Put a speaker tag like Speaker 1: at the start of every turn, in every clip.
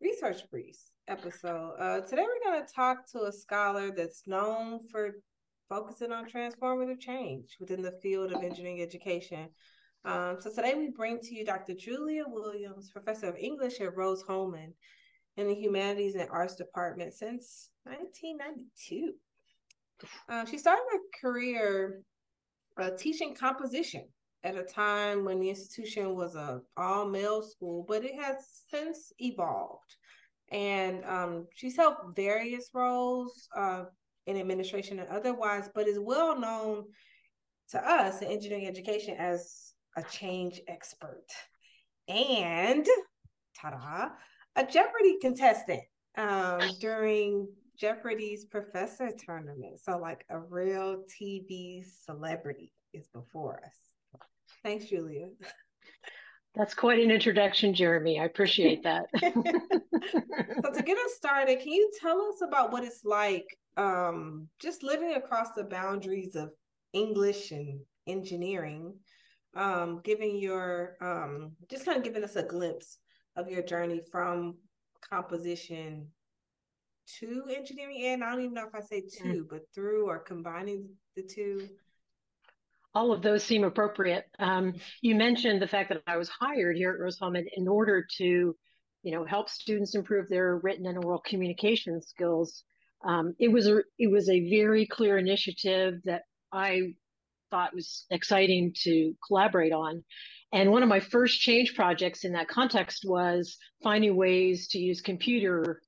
Speaker 1: Research Briefs episode. Uh, today, we're going to talk to a scholar that's known for focusing on transformative change within the field of engineering education. Um, so, today, we bring to you Dr. Julia Williams, professor of English at Rose-Hulman in the Humanities and Arts Department since 1992. Uh, she started her career uh, teaching composition at a time when the institution was a all male school, but it has since evolved. And um, she's held various roles uh, in administration and otherwise, but is well known to us in engineering education as a change expert and ta-da, a Jeopardy contestant um, during Jeopardy's professor tournament. So, like a real TV celebrity is before us. Thanks, Julia.
Speaker 2: That's quite an introduction, Jeremy. I appreciate that.
Speaker 1: so, to get us started, can you tell us about what it's like um, just living across the boundaries of English and engineering? Um, giving your um, just kind of giving us a glimpse of your journey from composition to engineering and I don't even know if I say two, mm. but through or combining the two
Speaker 2: all of those seem appropriate. Um, you mentioned the fact that I was hired here at Rose-Hulman in order to, you know, help students improve their written and oral communication skills. Um, it was a it was a very clear initiative that I thought was exciting to collaborate on. And one of my first change projects in that context was finding ways to use computer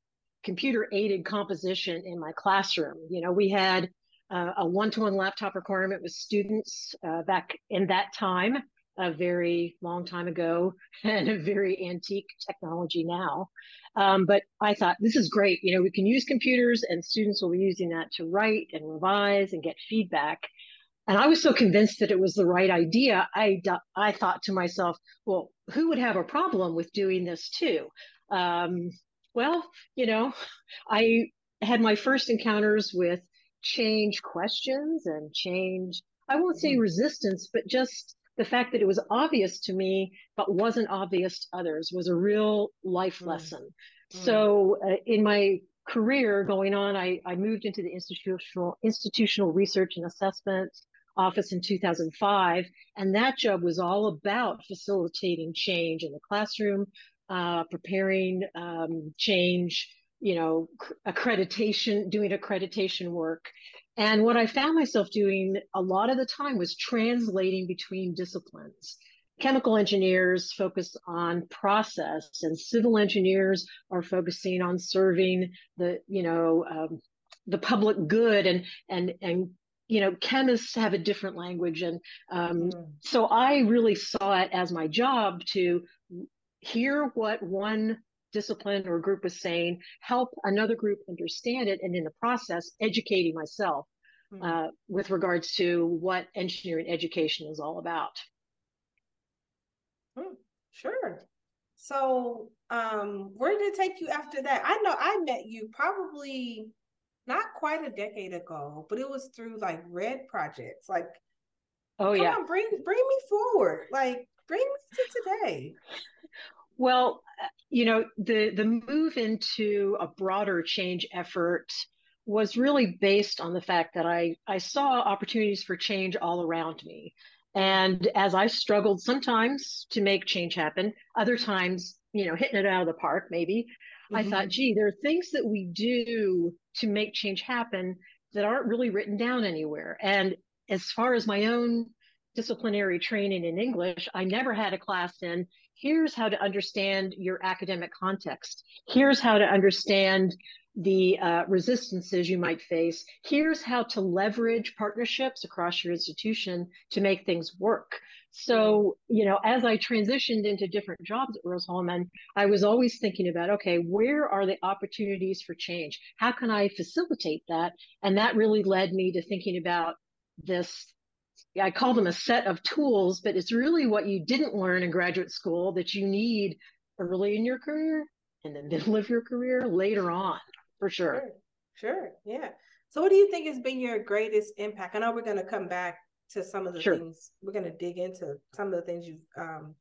Speaker 2: computer aided composition in my classroom. You know, we had uh, a one-to-one laptop requirement with students uh, back in that time, a very long time ago, and a very antique technology now. Um, but I thought this is great. You know, we can use computers, and students will be using that to write and revise and get feedback. And I was so convinced that it was the right idea. I I thought to myself, well, who would have a problem with doing this too? Um, well, you know, I had my first encounters with change questions and change, I won't say mm-hmm. resistance, but just the fact that it was obvious to me, but wasn't obvious to others was a real life mm. lesson. Mm. So uh, in my career going on, I, I moved into the institutional, institutional research and assessment office in 2005. And that job was all about facilitating change in the classroom, uh, preparing um, change you know, accreditation, doing accreditation work. And what I found myself doing a lot of the time was translating between disciplines. Chemical engineers focus on process, and civil engineers are focusing on serving the, you know, um, the public good, and and and you know, chemists have a different language, and um, mm. so I really saw it as my job to hear what one discipline or group was saying, help another group understand it, and in the process, educating myself mm-hmm. uh, with regards to what engineering education is all about.
Speaker 1: Hmm, sure. So, um, where did it take you after that? I know I met you probably not quite a decade ago, but it was through like RED projects. Like,
Speaker 2: oh yeah,
Speaker 1: on, bring bring me forward. Like, bring me to today.
Speaker 2: Well, you know, the the move into a broader change effort was really based on the fact that I I saw opportunities for change all around me. And as I struggled sometimes to make change happen, other times, you know, hitting it out of the park, maybe, mm-hmm. I thought, gee, there are things that we do to make change happen that aren't really written down anywhere. And as far as my own disciplinary training in English, I never had a class in here's how to understand your academic context. Here's how to understand the uh, resistances you might face. Here's how to leverage partnerships across your institution to make things work. So, you know, as I transitioned into different jobs at Rose-Hulman, I was always thinking about, okay, where are the opportunities for change? How can I facilitate that? And that really led me to thinking about this I call them a set of tools, but it's really what you didn't learn in graduate school that you need early in your career in the middle of your career later on, for sure.
Speaker 1: Sure, sure. yeah. So, what do you think has been your greatest impact? I know we're going to come back to some of the sure. things. We're going to dig into some of the things you've um,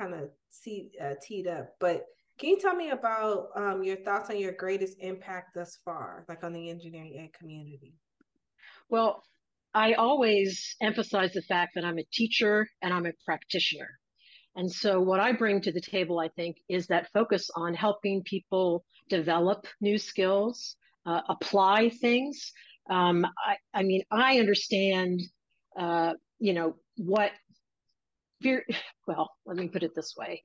Speaker 1: kind of see uh, teed up. But can you tell me about um, your thoughts on your greatest impact thus far, like on the engineering ed community?
Speaker 2: Well, I always emphasize the fact that I'm a teacher and I'm a practitioner. And so, what I bring to the table, I think, is that focus on helping people develop new skills, uh, apply things. Um, I, I, mean, I understand, uh, you know, what well, let me put it this way.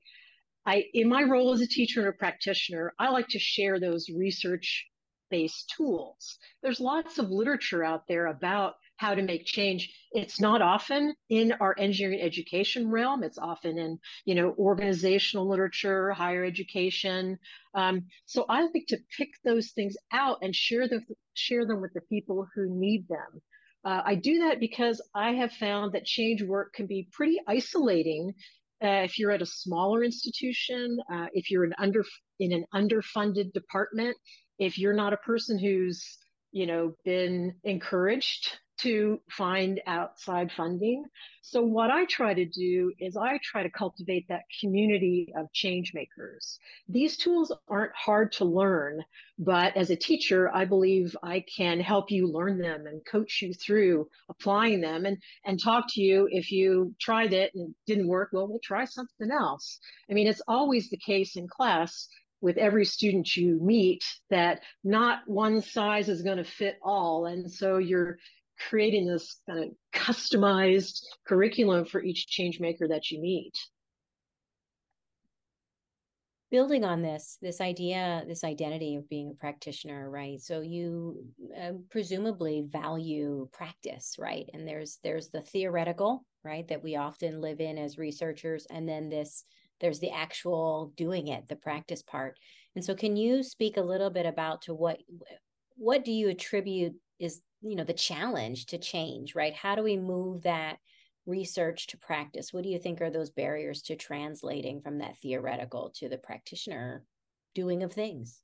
Speaker 2: I, in my role as a teacher and a practitioner, I like to share those research based tools. There's lots of literature out there about how to make change. It's not often in our engineering education realm. It's often in, you know, organizational literature, higher education. Um, so I like to pick those things out and share them, share them with the people who need them. Uh, I do that because I have found that change work can be pretty isolating uh, if you're at a smaller institution, uh, if you're an under in an underfunded department, if you're not a person who's you know been encouraged to find outside funding. So what I try to do is I try to cultivate that community of change makers. These tools aren't hard to learn, but as a teacher, I believe I can help you learn them and coach you through applying them and, and talk to you if you tried it and it didn't work, well, we'll try something else. I mean, it's always the case in class with every student you meet that not one size is going to fit all. And so you're creating this kind of customized curriculum for each change maker that you meet.
Speaker 3: Building on this this idea this identity of being a practitioner right? So you uh, presumably value practice right? And there's there's the theoretical right that we often live in as researchers and then this there's the actual doing it the practice part. And so can you speak a little bit about to what what do you attribute is you know the challenge to change right? How do we move that research to practice? What do you think are those barriers to translating from that theoretical to the practitioner doing of things?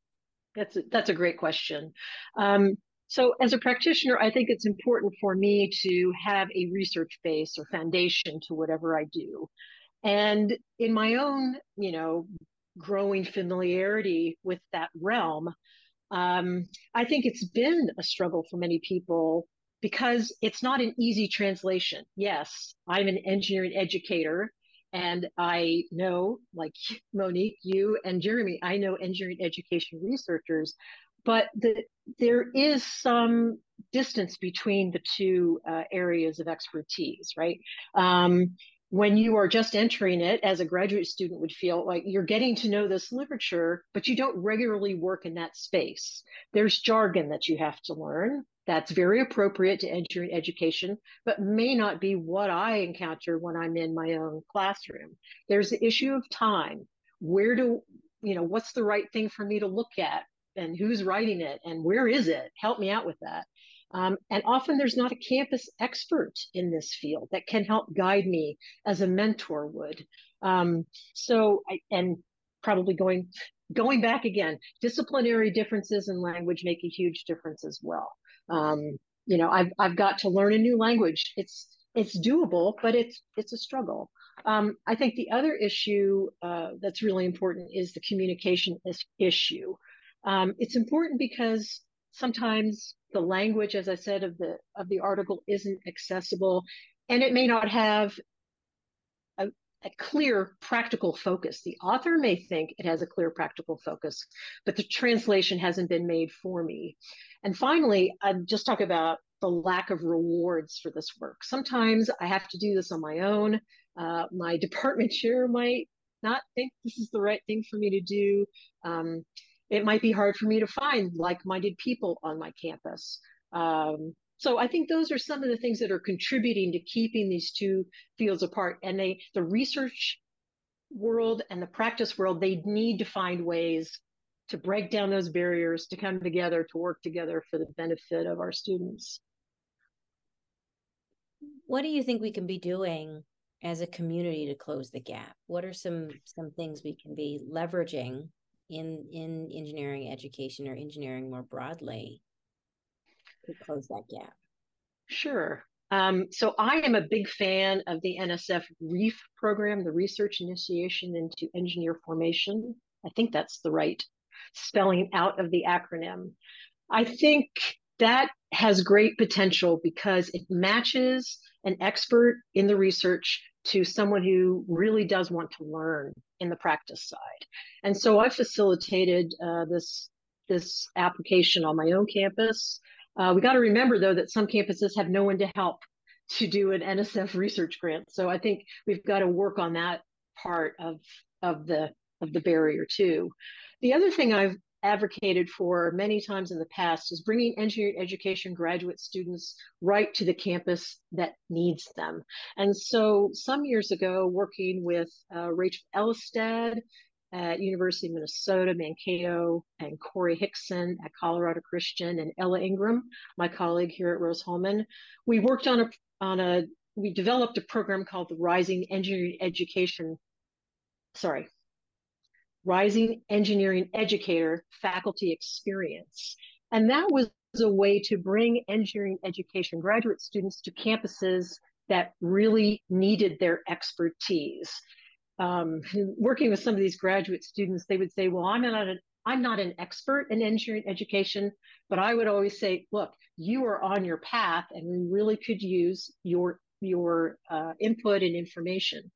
Speaker 2: That's a, that's a great question. Um, so as a practitioner i think it's important for me to have a research base or foundation to whatever i do and in my own you know growing familiarity with that realm um, I think it's been a struggle for many people because it's not an easy translation. Yes, I'm an engineering educator, and I know, like Monique, you and Jeremy, I know engineering education researchers, but the, there is some distance between the two uh, areas of expertise, right? Um, when you are just entering it as a graduate student would feel like you're getting to know this literature but you don't regularly work in that space. There's jargon that you have to learn. That's very appropriate to engineering education but may not be what i encounter when i'm in my own classroom. There's the issue of time. Where do you know what's the right thing for me to look at and who's writing it and where is it? Help me out with that um, and often there's not a campus expert in this field that can help guide me as a mentor would. Um, so, I, and probably going going back again, disciplinary differences in language make a huge difference as well. Um, you know, I've I've got to learn a new language. It's it's doable, but it's it's a struggle. Um, I think the other issue uh, that's really important is the communication is, issue. Um, it's important because sometimes the language, as I said, of the of the article isn't accessible, and it may not have a, a clear practical focus. The author may think it has a clear practical focus, but the translation hasn't been made for me. And finally, I'd just talk about the lack of rewards for this work. Sometimes I have to do this on my own. Uh, my department chair might not think this is the right thing for me to do. Um, it might be hard for me to find like-minded people on my campus. Um, so I think those are some of the things that are contributing to keeping these two fields apart. And they, the research world and the practice world, they need to find ways to break down those barriers, to come together, to work together for the benefit of our students.
Speaker 3: What do you think we can be doing as a community to close the gap? What are some some things we can be leveraging in in engineering education or engineering more broadly to close that gap?
Speaker 2: Sure. Um, so I am a big fan of the NSF RIEF program, the Research Initiation into Engineer Formation. I think that's the right spelling out of the acronym. I think that has great potential because it matches an expert in the research to someone who really does want to learn in the practice side. And so I facilitated uh, this this application on my own campus. Uh, we got to remember though that some campuses have no one to help to do an NSF research grant. So I think we've got to work on that part of of the of the barrier too. The other thing I've advocated for many times in the past is bringing engineering education graduate students right to the campus that needs them. And so some years ago, working with uh, Rachel Elistad at University of Minnesota, Mankato, and Corey Hickson at Colorado Christian, and Ella Ingram, my colleague here at Rose-Hulman, we worked on a on a we developed a program called the Rising Engineering Education. Sorry, Rising Engineering Educator Faculty Experience. And that was a way to bring engineering education graduate students to campuses that really needed their expertise. Um, working with some of these graduate students, they would say, well, I'm not an I'm not an expert in engineering education, but I would always say, look, you are on your path and we really could use your your uh, input and information.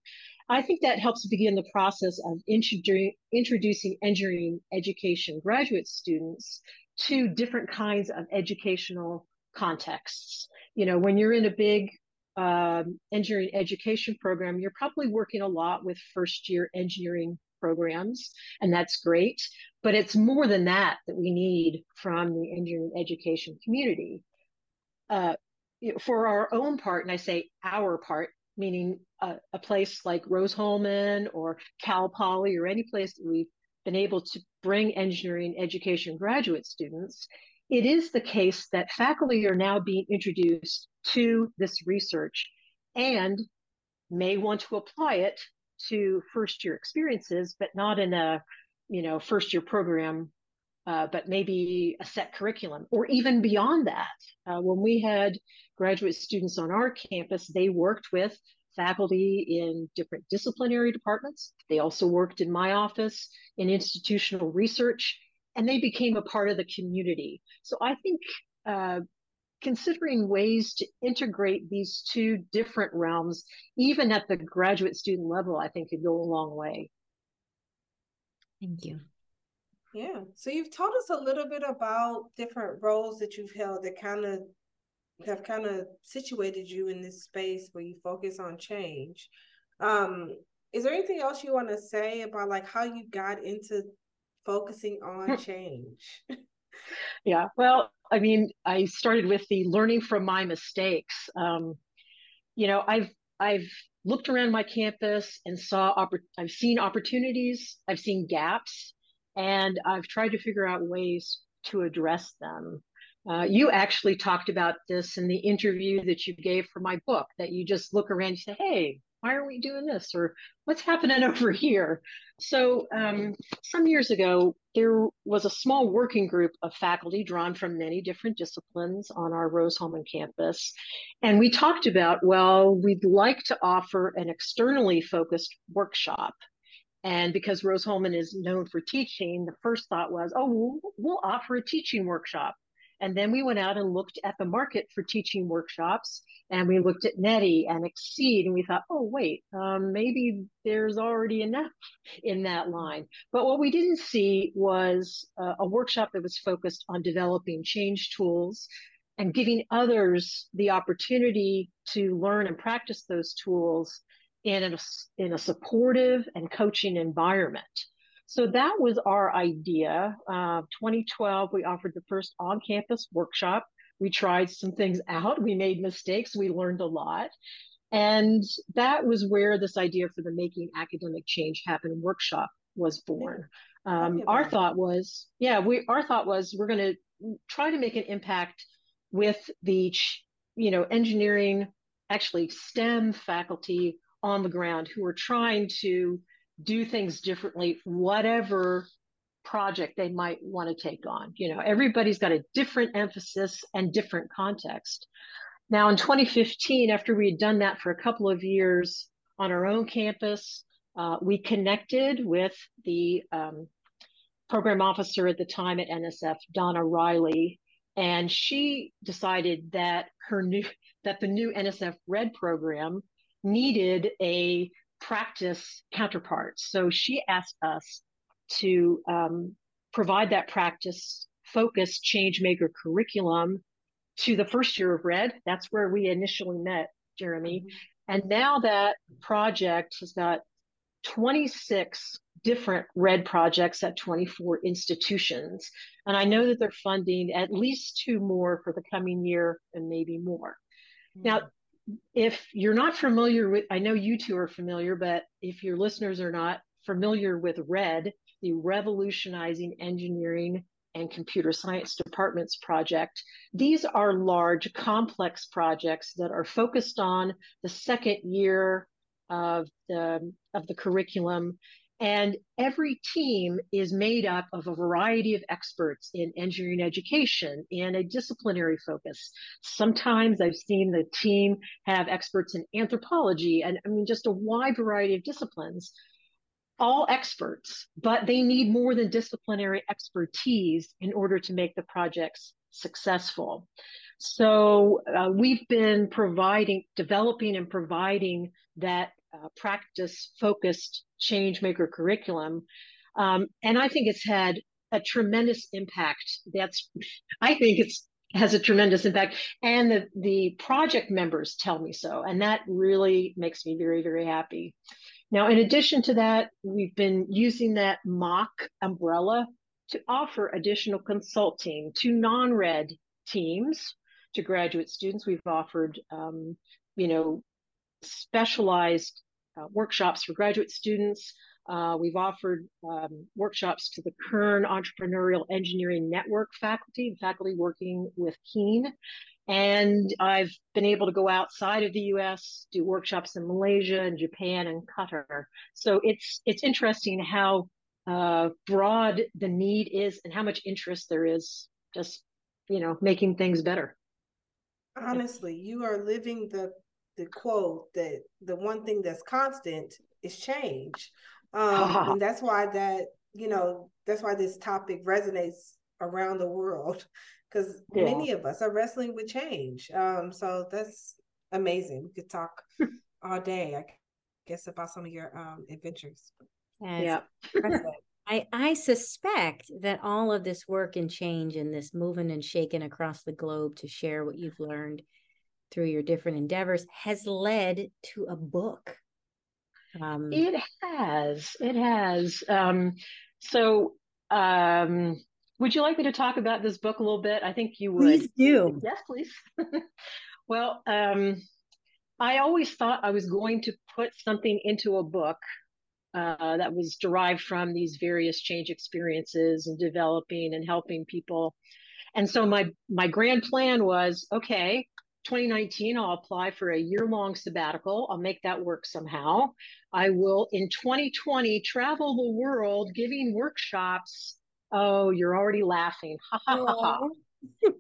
Speaker 2: I think that helps begin the process of introducing engineering education graduate students to different kinds of educational contexts. You know, when you're in a big um, engineering education program, you're probably working a lot with first year engineering programs, and that's great. But it's more than that that we need from the engineering education community. Uh, for our own part, and I say our part, meaning a, a place like Rose-Hulman or Cal Poly or any place that we've been able to bring engineering education graduate students, it is the case that faculty are now being introduced to this research and may want to apply it to first year experiences, but not in a you know first year program, uh, but maybe a set curriculum or even beyond that. Uh, when we had graduate students on our campus, they worked with faculty in different disciplinary departments. They also worked in my office in institutional research, and they became a part of the community. So I think uh, considering ways to integrate these two different realms, even at the graduate student level, I think could go a long way.
Speaker 3: Thank you.
Speaker 1: Yeah. So you've told us a little bit about different roles that you've held that kind of have kind of situated you in this space where you focus on change. Um, is there anything else you want to say about like how you got into focusing on hmm. change?
Speaker 2: yeah, well, I mean, I started with the learning from my mistakes. Um, you know, I've I've looked around my campus and saw oppor- I've seen opportunities, I've seen gaps, and I've tried to figure out ways to address them. Uh, you actually talked about this in the interview that you gave for my book, that you just look around and say, hey, why are we doing this? Or what's happening over here? So, um, some years ago, there was a small working group of faculty drawn from many different disciplines on our Rose-Hulman campus. And we talked about, well, we'd like to offer an externally focused workshop and because Rose Hulman is known for teaching, the first thought was, oh, we'll, we'll, offer a teaching workshop. And then we went out and looked at the market for teaching workshops and we looked at NETI and ExCEEd and we thought, oh, wait, um, maybe there's already enough in that line. But what we didn't see was uh, a workshop that was focused on developing change tools and giving others the opportunity to learn and practice those tools in a, in a supportive and coaching environment. So that was our idea. Uh, 2012, we offered the first on campus workshop. We tried some things out. We made mistakes. We learned a lot. And that was where this idea for the Making Academic Change Happen workshop was born. Um, our thought was, yeah, we our thought was we're going to try to make an impact with the, you know, engineering, actually STEM faculty on the ground who are trying to do things differently, whatever project they might want to take on. You know, everybody's got a different emphasis and different context. Now, in 2015, after we had done that for a couple of years on our own campus, uh, we connected with the um, program officer at the time at NSF, Donna Riley, and she decided that her new that the new NSF RED program needed a practice counterpart. So she asked us to um, provide that practice focused change maker curriculum to the first year of RED. That's where we initially met, Jeremy. Mm-hmm. And now that project has got 26 different RED projects at 24 institutions and i know that they're funding at least two more for the coming year and maybe more mm-hmm. now if you're not familiar with i know you two are familiar but if your listeners are not familiar with RED the revolutionizing engineering and computer science departments project these are large complex projects that are focused on the second year of the of the curriculum and every team is made up of a variety of experts in engineering education in a disciplinary focus. Sometimes I've seen the team have experts in anthropology and I mean, just a wide variety of disciplines, all experts, but they need more than disciplinary expertise in order to make the projects successful. So uh, we've been providing, developing and providing that uh, practice focused change maker curriculum. Um, and I think it's had a tremendous impact. That's, I think it's has a tremendous impact. And the, the project members tell me so. And that really makes me very, very happy. Now, in addition to that, we've been using that MACH umbrella to offer additional consulting to non-RED teams, to graduate students. We've offered, um, you know, specialized uh, workshops for graduate students. Uh, we've offered um, workshops to the Kern Entrepreneurial Engineering Network faculty, faculty working with KEEN. And I've been able to go outside of the US, do workshops in Malaysia and Japan and Qatar. So it's it's interesting how uh, broad the need is and how much interest there is just, you know, making things better.
Speaker 1: Honestly, you are living the the quote that the one thing that's constant is change. Um, and that's why that, you know, that's why this topic resonates around the world because yeah. many of us are wrestling with change. Um, so that's amazing. We could talk all day, I guess, about some of your um, adventures.
Speaker 3: yeah. I, I suspect that all of this work and change and this moving and shaking across the globe to share what you've learned through your different endeavors has led to a book.
Speaker 2: Um, it has. It has. Um, so, um, would you like me to talk about this book a little bit? I think you would.
Speaker 3: Please do.
Speaker 2: Yes, please. well, um, I always thought I was going to put something into a book uh, that was derived from these various change experiences and developing and helping people. And so my my grand plan was okay. 2019, I'll apply for a year long sabbatical. I'll make that work somehow. I will in 2020 travel the world giving workshops. Oh, you're already laughing. Ha ha ha ha.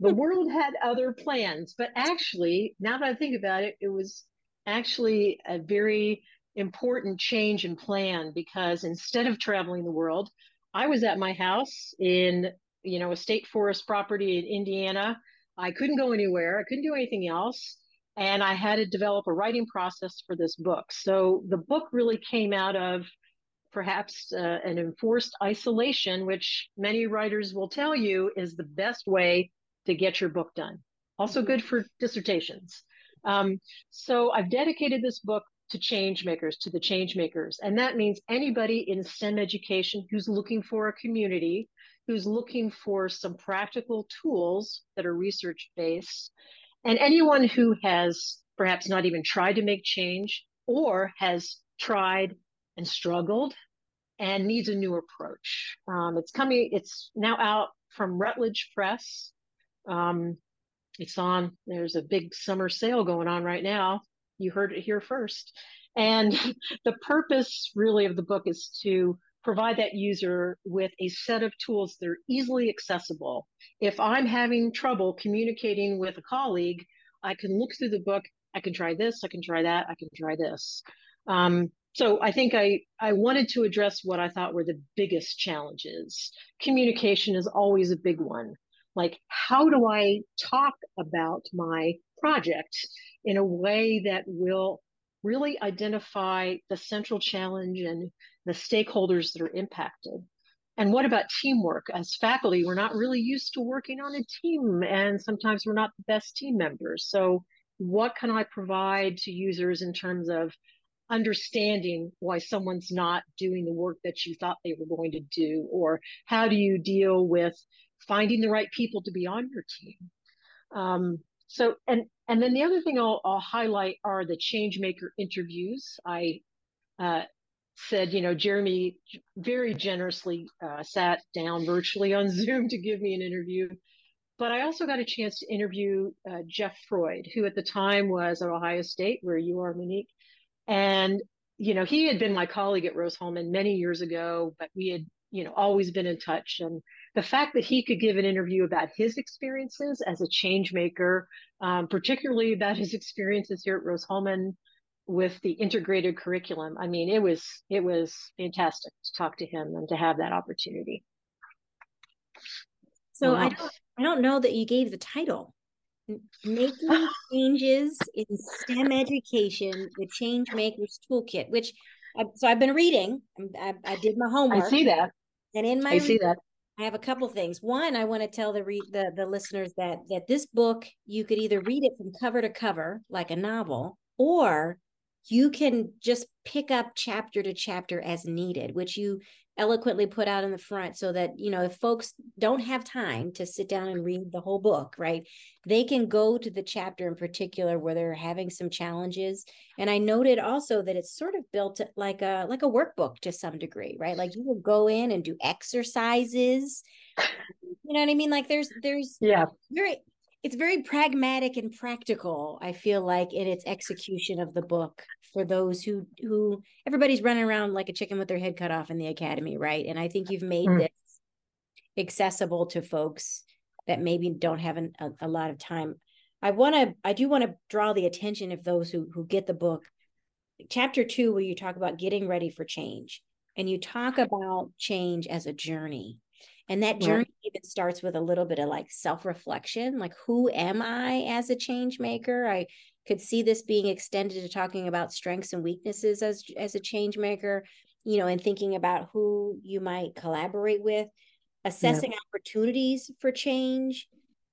Speaker 2: the world had other plans, but actually, now that I think about it, it was actually a very important change in plan because instead of traveling the world, I was at my house in, you know, a state forest property in Indiana I couldn't go anywhere. I couldn't do anything else. And I had to develop a writing process for this book. So the book really came out of perhaps uh, an enforced isolation, which many writers will tell you is the best way to get your book done. Also good for dissertations. Um, so I've dedicated this book to change makers, to the change makers. And that means anybody in STEM education who's looking for a community who's looking for some practical tools that are research based, and anyone who has perhaps not even tried to make change or has tried and struggled and needs a new approach. Um, it's coming, it's now out from Routledge Press. Um, it's on, there's a big summer sale going on right now. You heard it here first. And the purpose really of the book is to provide that user with a set of tools that are easily accessible. If I'm having trouble communicating with a colleague I can look through the book. I can try this. I can try that. I can try this. Um, so I think I, I wanted to address what I thought were the biggest challenges. Communication is always a big one. Like, how do I talk about my project in a way that will really identify the central challenge and the stakeholders that are impacted? And what about teamwork? As faculty, we're not really used to working on a team, and sometimes we're not the best team members. So, what can I provide to users in terms of understanding why someone's not doing the work that you thought they were going to do? Or how do you deal with finding the right people to be on your team? Um, so, and and then the other thing I'll, I'll highlight are the change maker interviews. I uh, said, you know, Jeremy very generously uh, sat down virtually on Zoom to give me an interview. But I also got a chance to interview uh, Jeff Froyd, who at the time was at Ohio State, where you are, Monique. And, you know, he had been my colleague at Rose-Hulman many years ago, but we had, you know, always been in touch. And the fact that he could give an interview about his experiences as a change maker, um, particularly about his experiences here at Rose-Hulman, with the integrated curriculum. I mean, it was it was fantastic to talk to him and to have that opportunity.
Speaker 3: So I don't I don't know that you gave the title. Making changes in STEM education, the Change Makers Toolkit, which I, so I've been reading. I, I, did my homework.
Speaker 2: I see that.
Speaker 3: And in my
Speaker 2: I see that.
Speaker 3: I have a couple things. One, I want to tell the, re- the the listeners that that this book you could either read it from cover to cover like a novel, or you can just pick up chapter to chapter as needed, which you eloquently put out in the front so that, you know, if folks don't have time to sit down and read the whole book, right, they can go to the chapter in particular where they're having some challenges. And I noted also that it's sort of built like a like a workbook to some degree, right? Like you will go in and do exercises. You know what I mean? Like there's there's
Speaker 2: yeah
Speaker 3: very it's very pragmatic and practical i feel like in its execution of the book for those who who everybody's running around like a chicken with their head cut off in the academy right? And i think you've made mm. this accessible to folks that maybe don't have an, a, a lot of time. I want to i do want to draw the attention of those who who get the book. Chapter two where you talk about getting ready for change and you talk about change as a journey and that journey right. even starts with a little bit of like self reflection like, who am I as a change maker? I could see this being extended to talking about strengths and weaknesses as, as a change maker, you know, and thinking about who you might collaborate with, assessing yeah. opportunities for change,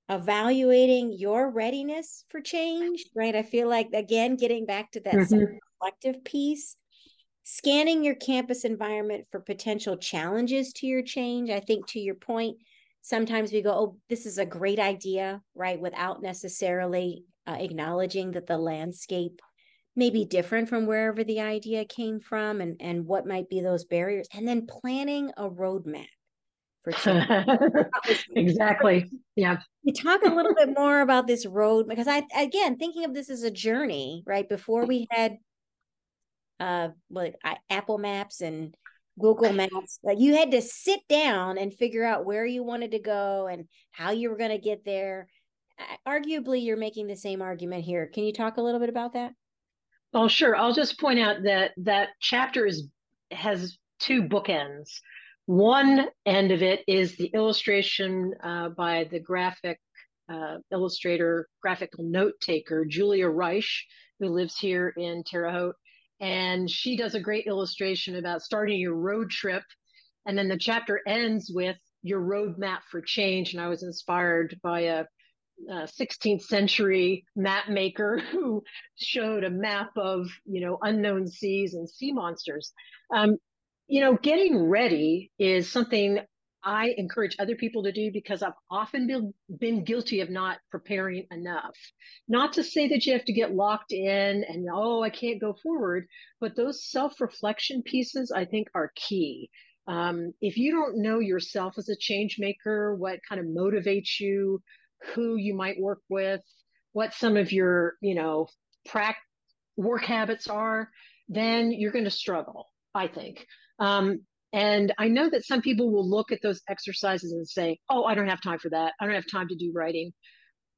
Speaker 3: evaluating your readiness for change, right? I feel like, again, getting back to that mm-hmm. reflective piece scanning your campus environment for potential challenges to your change. I think to your point, sometimes we go, oh, this is a great idea, right? Without necessarily uh, acknowledging that the landscape may be different from wherever the idea came from and, and what might be those barriers. And then planning a roadmap for
Speaker 2: exactly. Yeah.
Speaker 3: You talk a little bit more about this road because I, again, thinking of this as a journey, right? Before we had uh like Apple Maps and Google Maps. Like you had to sit down and figure out where you wanted to go and how you were going to get there. Arguably, you're making the same argument here. Can you talk a little bit about that?
Speaker 2: Oh, sure. I'll just point out that that chapter is has two bookends. One end of it is the illustration uh, by the graphic uh, illustrator, graphical note taker, Julia Reich, who lives here in Terre Haute and she does a great illustration about starting your road trip. And then the chapter ends with your roadmap for change. And i was inspired by a, a 16th century map maker who showed a map of you know unknown seas and sea monsters. Um, you know getting ready is something I encourage other people to do because I've often been, been guilty of not preparing enough. Not to say that you have to get locked in and, oh, I can't go forward, but those self reflection pieces I think are key. Um, if you don't know yourself as a change maker, what kind of motivates you, who you might work with, what some of your, you know, prac- work habits are, then you're going to struggle, I think. Um, and I know that some people will look at those exercises and say, oh, I don't have time for that. I don't have time to do writing.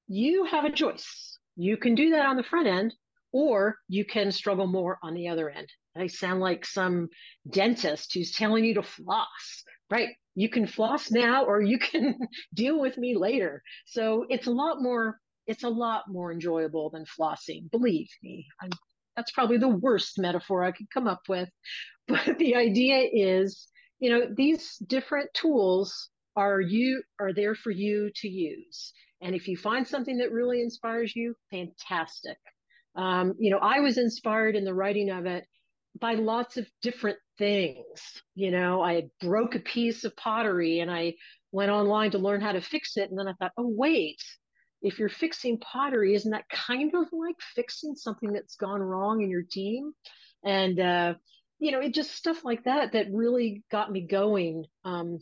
Speaker 2: You have a choice. You can do that on the front end, or you can struggle more on the other end. I sound like some dentist who's telling you to floss, right? You can floss now, or you can deal with me later. So it's a lot more. It's a lot more enjoyable than flossing. Believe me, I'm, that's probably the worst metaphor I could come up with. But the idea is, you know, these different tools are you are there for you to use. And if you find something that really inspires you, fantastic. Um, you know, I was inspired in the writing of it by lots of different things. You know, I broke a piece of pottery and I went online to learn how to fix it. And then I thought, oh, wait, if you're fixing pottery, isn't that kind of like fixing something that's gone wrong in your team? And, uh, you know, it just stuff like that that really got me going. Um,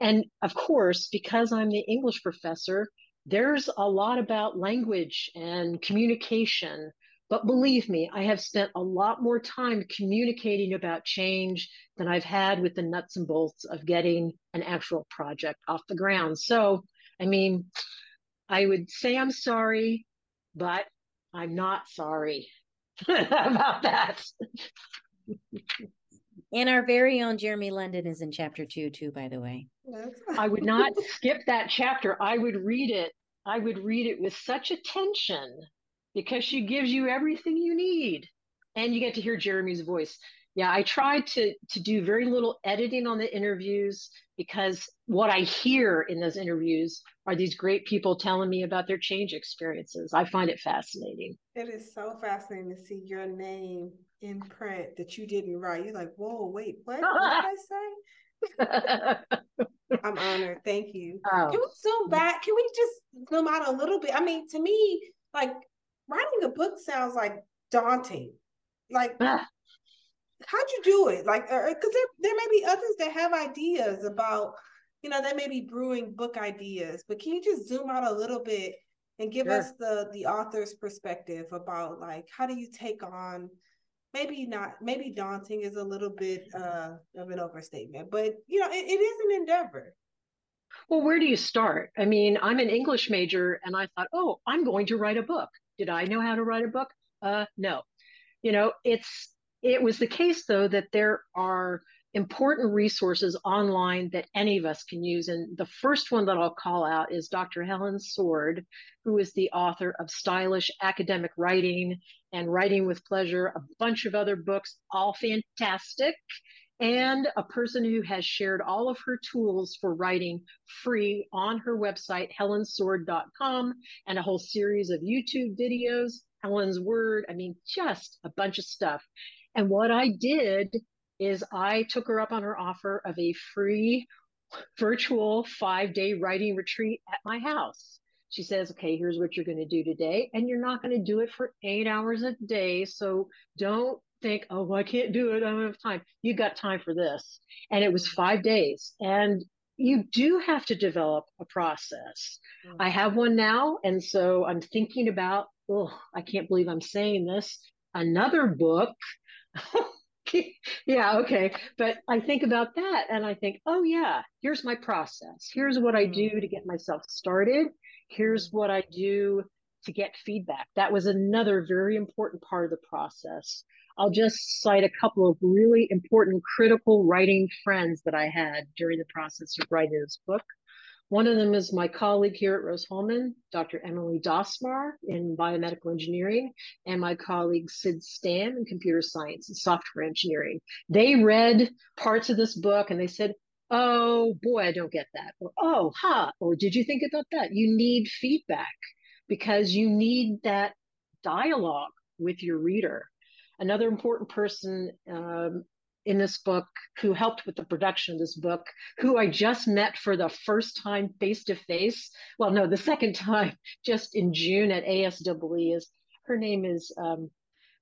Speaker 2: and of course, because I'm the English professor, there's a lot about language and communication but believe me, I have spent a lot more time communicating about change than I've had with the nuts and bolts of getting an actual project off the ground. So, I mean, I would say I'm sorry, but I'm not sorry about that.
Speaker 3: and our very own Jeremy London is in chapter two, too, by the way.
Speaker 2: I would not skip that chapter. I would read it. I would read it with such attention because she gives you everything you need and you get to hear Jeremy's voice. Yeah, I try to to do very little editing on the interviews because what I hear in those interviews are these great people telling me about their change experiences. I find it fascinating.
Speaker 1: It is so fascinating to see your name in print that you didn't write. You're like, whoa, wait, what, what did I say? I'm honored. Thank you. Oh. Can we zoom back? Can we just zoom out a little bit? I mean, to me, like writing a book sounds like daunting. Like, ah. How'd you do it? Like, because there, there may be others that have ideas about, you know, they may be brewing book ideas, but can you just zoom out a little bit and give sure. us the the author's perspective about like how do you take on maybe not maybe daunting is a little bit uh, of an overstatement but you know it, it is an endeavor
Speaker 2: well where do you start i mean i'm an english major and i thought oh i'm going to write a book did I know how to write a book? Uh, no. You know, it's it was the case though that there are important resources online that any of us can use. And the first one that I'll call out is Dr. Helen Sword, who is the author of Stylish Academic Writing and Writing with Pleasure, a bunch of other books, all fantastic and a person who has shared all of her tools for writing free on her website, helensword.com, and a whole series of YouTube videos, Helen Sword. I mean, just a bunch of stuff. And what I did is I took her up on her offer of a free virtual five day writing retreat at my house. She says, okay, here's what you're going to do today. And you're not going to do it for eight hours a day. So don't think, oh, I can't do it. I don't have time. You got time for this. And it was five days. And you do have to develop a process. Mm-hmm. I have one now. And so I'm thinking about, oh, I can't believe I'm saying this. Another book. yeah, okay. But I think about that and I think, oh, yeah, here's my process. Here's what I do mm. to get myself started. Here's what I do to get feedback. That was another very important part of the process. I'll just cite a couple of really important critical writing friends that I had during the process of writing this book. One of them is my colleague here at Rose-Hulman, Dr. Emily Dosmar in biomedical engineering, and my colleague Sid Stamm in computer science and software engineering. They read parts of this book and they said, oh boy, I don't get that. Or, oh, ha, or did you think about that? You need feedback because you need that dialogue with your reader another important person um, in this book who helped with the production of this book, who I just met for the first time face to face. Well, no, the second time just in June at ASEE is her name is um,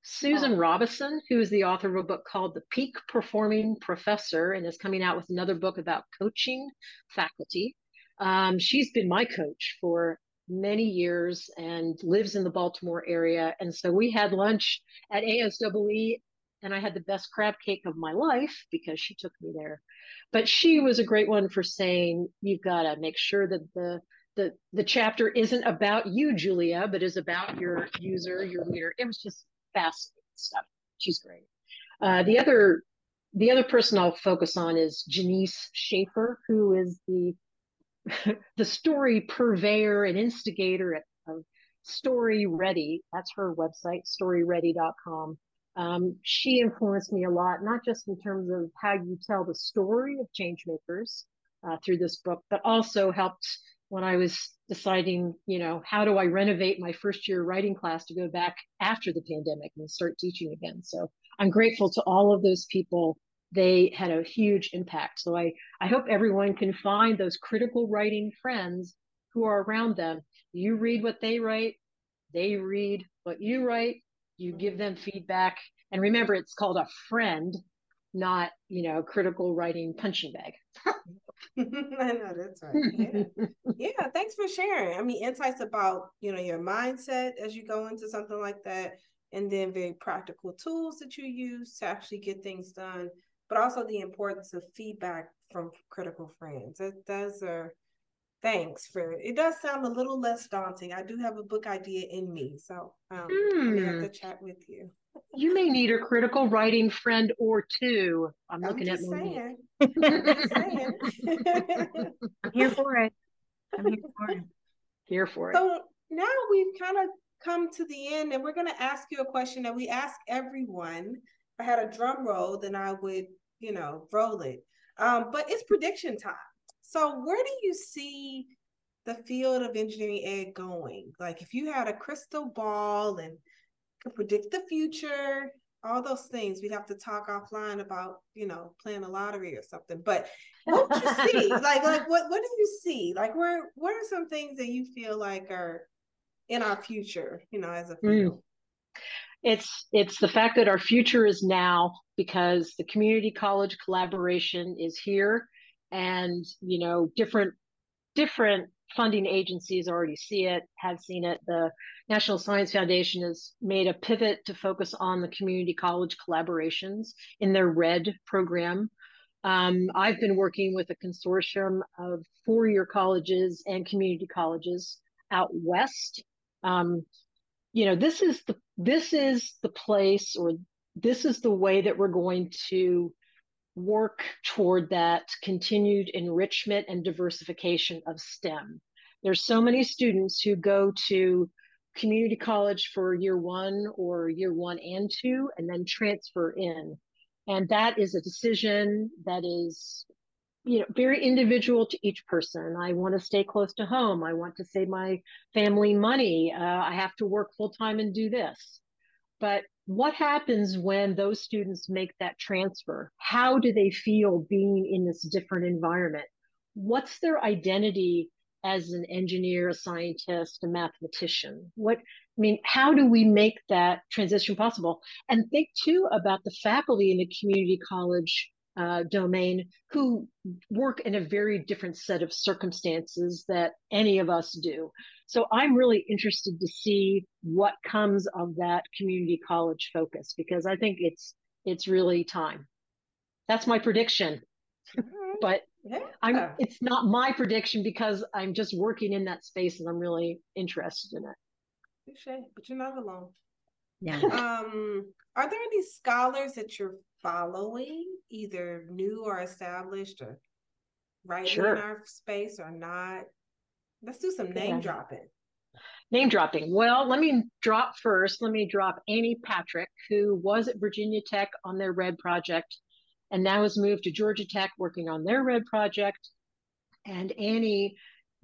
Speaker 2: Susan oh. Robison, who is the author of a book called The Peak Performing Professor and is coming out with another book about coaching faculty. Um, she's been my coach for many years and lives in the Baltimore area. And so we had lunch at ASEE and I had the best crab cake of my life because she took me there. But she was a great one for saying you've got to make sure that the the the chapter isn't about you, Julia, but is about your user, your reader. It was just fascinating stuff. She's great. Uh, the other the other person I'll focus on is Janice Schaefer, who is the the story purveyor and instigator of Story Ready. That's her website, storyready.com. Um, she influenced me a lot, not just in terms of how you tell the story of changemakers uh, through this book, but also helped when I was deciding, you know, how do I renovate my first year writing class to go back after the pandemic and start teaching again. So I'm grateful to all of those people. They had a huge impact. So I, I hope everyone can find those critical writing friends who are around them. You read what they write, they read what you write, you give mm-hmm. them feedback. And remember, it's called a friend, not, you know, critical writing punching bag.
Speaker 1: I know that's right. Yeah. yeah, thanks for sharing. I mean, insights about, you know, your mindset as you go into something like that, and then very practical tools that you use to actually get things done, but also the importance of feedback from critical friends. That, those are thanks for it. does sound a little less daunting. I do have a book idea in me, so um, hmm. I have to chat with you.
Speaker 2: you may need a critical writing friend or two. I'm, I'm looking at
Speaker 1: saying. I'm saying.
Speaker 3: I'm here for it. I'm here for it.
Speaker 2: Here for it.
Speaker 1: So now we've kind of come to the end, and we're going to ask you a question that we ask everyone. If I had a drum roll, then I would, you know, roll it. Um, but it's prediction time. So where do you see the field of engineering ed going? Like if you had a crystal ball and could predict the future, all those things, we'd have to talk offline about, you know, playing a lottery or something. But what do you see? like like what what do you see? Like where what are some things that you feel like are in our future, you know, as a field? Mm.
Speaker 2: It's it's the fact that our future is now because the community college collaboration is here and you know different different funding agencies already see it have seen it. The national science foundation has made a pivot to focus on the community college collaborations in their RED program. Um, i've been working with a consortium of four-year colleges and community colleges out west. Um, you know this is the this is the place or this is the way that we're going to work toward that continued enrichment and diversification of STEM. There's so many students who go to community college for year one or year one and two, and then transfer in. And that is a decision that is, you know, very individual to each person. I want to stay close to home. I want to save my family money. Uh, I have to work full time and do this. But what happens when those students make that transfer? How do they feel being in this different environment? What's their identity as an engineer, a scientist, a mathematician? What I mean, how do we make that transition possible? And think too about the faculty in the community college uh, domain who work in a very different set of circumstances that any of us do. So I'm really interested to see what comes of that community college focus because I think it's it's really time. That's my prediction. but yeah. I'm it's not my prediction because I'm just working in that space and I'm really interested in it.
Speaker 1: Touché, but you're not alone.
Speaker 3: Yeah.
Speaker 1: um, are there any scholars that you're following, either new or established or right sure. in our space or not? Let's do some name yeah. dropping.
Speaker 2: Name dropping. Well, let me drop first. Let me drop Annie Patrick, who was at Virginia Tech on their RED project and now has moved to Georgia Tech working on their RED project. And Annie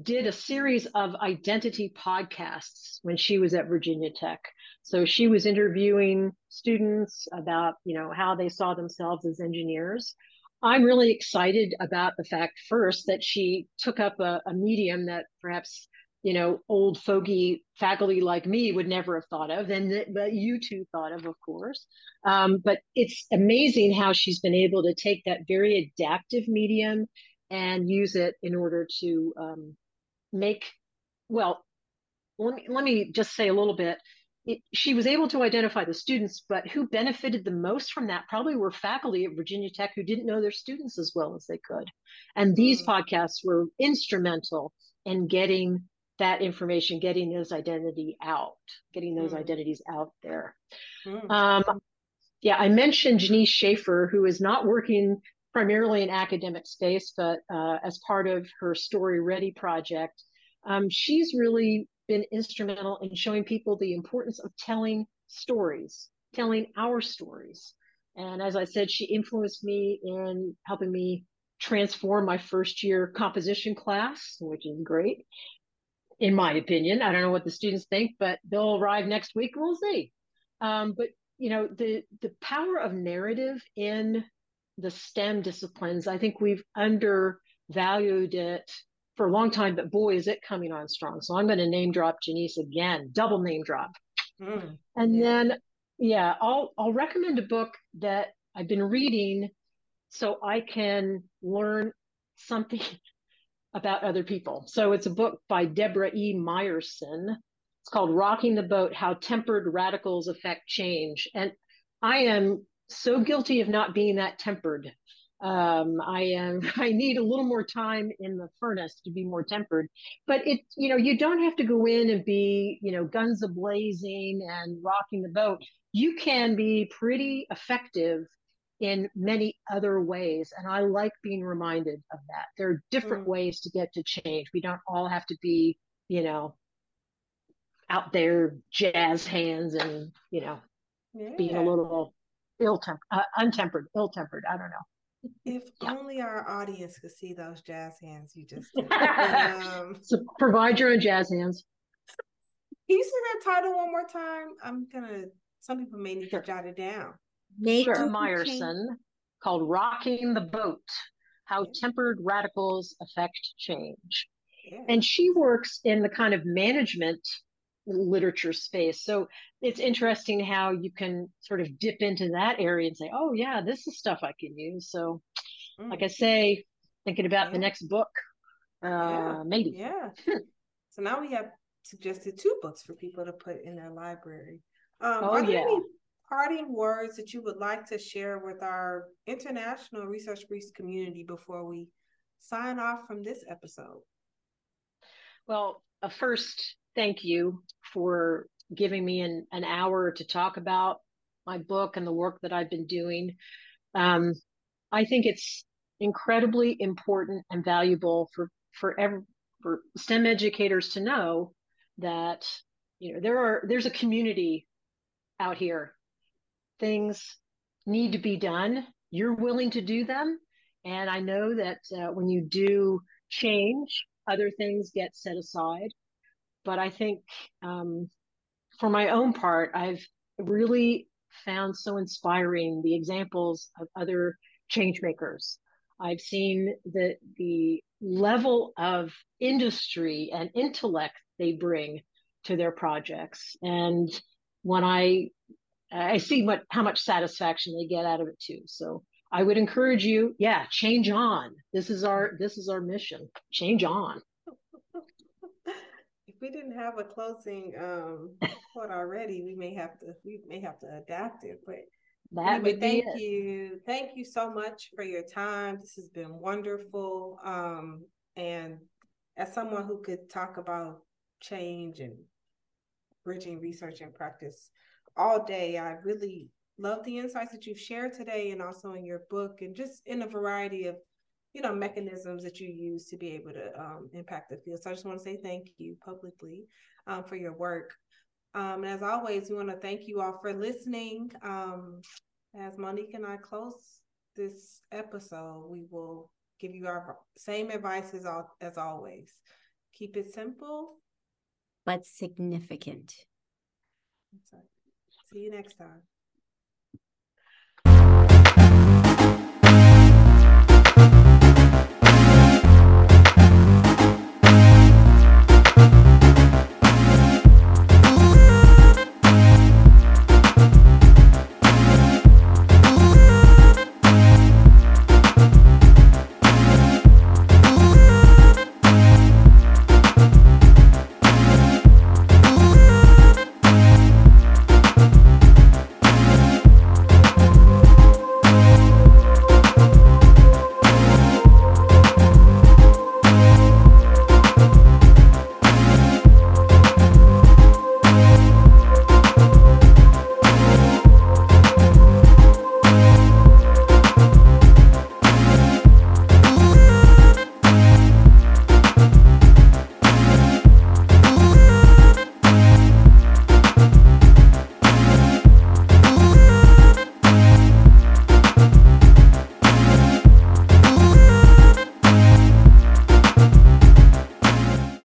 Speaker 2: did a series of identity podcasts when she was at Virginia Tech. So she was interviewing students about, you know, how they saw themselves as engineers. I'm really excited about the fact first that she took up a, a medium that perhaps you know old fogey faculty like me would never have thought of and that you two thought of of course um, but it's amazing how she's been able to take that very adaptive medium and use it in order to um, make well let me, let me just say a little bit it, she was able to identify the students, but who benefited the most from that probably were faculty at Virginia Tech who didn't know their students as well as they could. And these mm. podcasts were instrumental in getting that information, getting those identity out, getting those mm. identities out there. Mm. Um, yeah, I mentioned Janice Schaefer, who is not working primarily in academic space, but uh, as part of her Story Ready project, um, she's really been instrumental in showing people the importance of telling stories, telling our stories. And as I said, she influenced me in helping me transform my first year composition class, which is great, in my opinion. I don't know what the students think, but they'll arrive next week. We'll see. Um, but you know, the the power of narrative in the STEM disciplines, I think we've undervalued it for a long time, but boy, is it coming on strong. So I'm going to name drop Janice again, double name drop. Mm, and yeah. then, yeah, I'll, I'll recommend a book that I've been reading so I can learn something about other people. So it's a book by Deborah E. Meyerson. It's called Rocking the Boat How Tempered Radicals Affect Change. And I am so guilty of not being that tempered um, I am I need a little more time in the furnace to be more tempered. But it, you know, you don't have to go in and be, you know, guns a blazing and rocking the boat. You can be pretty effective in many other ways. And I like being reminded of that. There are different mm. ways to get to change. We don't all have to be, you know, out there jazz hands and, you know, yeah. being a little ill tempered, uh, untempered, ill tempered. I don't know.
Speaker 1: If yeah. only our audience could see those jazz hands you just did. um,
Speaker 2: so provide your own jazz hands.
Speaker 1: Can you say that title one more time? I'm gonna. Some people may need sure. to jot it down.
Speaker 2: Nate sure. Meyerson called "Rocking the Boat: How yeah. Tempered Radicals Affect Change," yeah. and she works in the kind of management literature space. So it's interesting how you can sort of dip into that area and say, oh, yeah, this is stuff I can use. So, mm. like I say, thinking about yeah. the next book, uh, yeah. maybe.
Speaker 1: Yeah. so now we have suggested two books for people to put in their library. Um, oh, are there yeah. any parting words that you would like to share with our international Research Briefs community before we sign off from this episode?
Speaker 2: Well, uh, first, thank you for giving me an, an hour to talk about my book and the work that I've been doing. Um, I think it's incredibly important and valuable for for every, for STEM educators to know that you know there are there's a community out here. Things need to be done. You're willing to do them, and I know that uh, when you do change, other things get set aside but I think um, for my own part, I've really found so inspiring the examples of other change makers. I've seen the the level of industry and intellect they bring to their projects, and when I I see what how much satisfaction they get out of it too. So I would encourage you, yeah, change on. This is our this is our mission. Change on
Speaker 1: we didn't have a closing um quote already, we may have to we may have to adapt it. But that anyway, thank it. you. Thank you so much for your time. This has been wonderful. Um and as someone who could talk about change and bridging research and practice all day, I really love the insights that you've shared today and also in your book and just in a variety of you know mechanisms that you use to be able to um, impact the field. So i just want to say thank you publicly um, for your work. Um, and as always we want to thank you all for listening. Um, as monique and i close this episode we will give you our same advice as, as always. Keep it simple.
Speaker 3: But significant.
Speaker 1: See you next time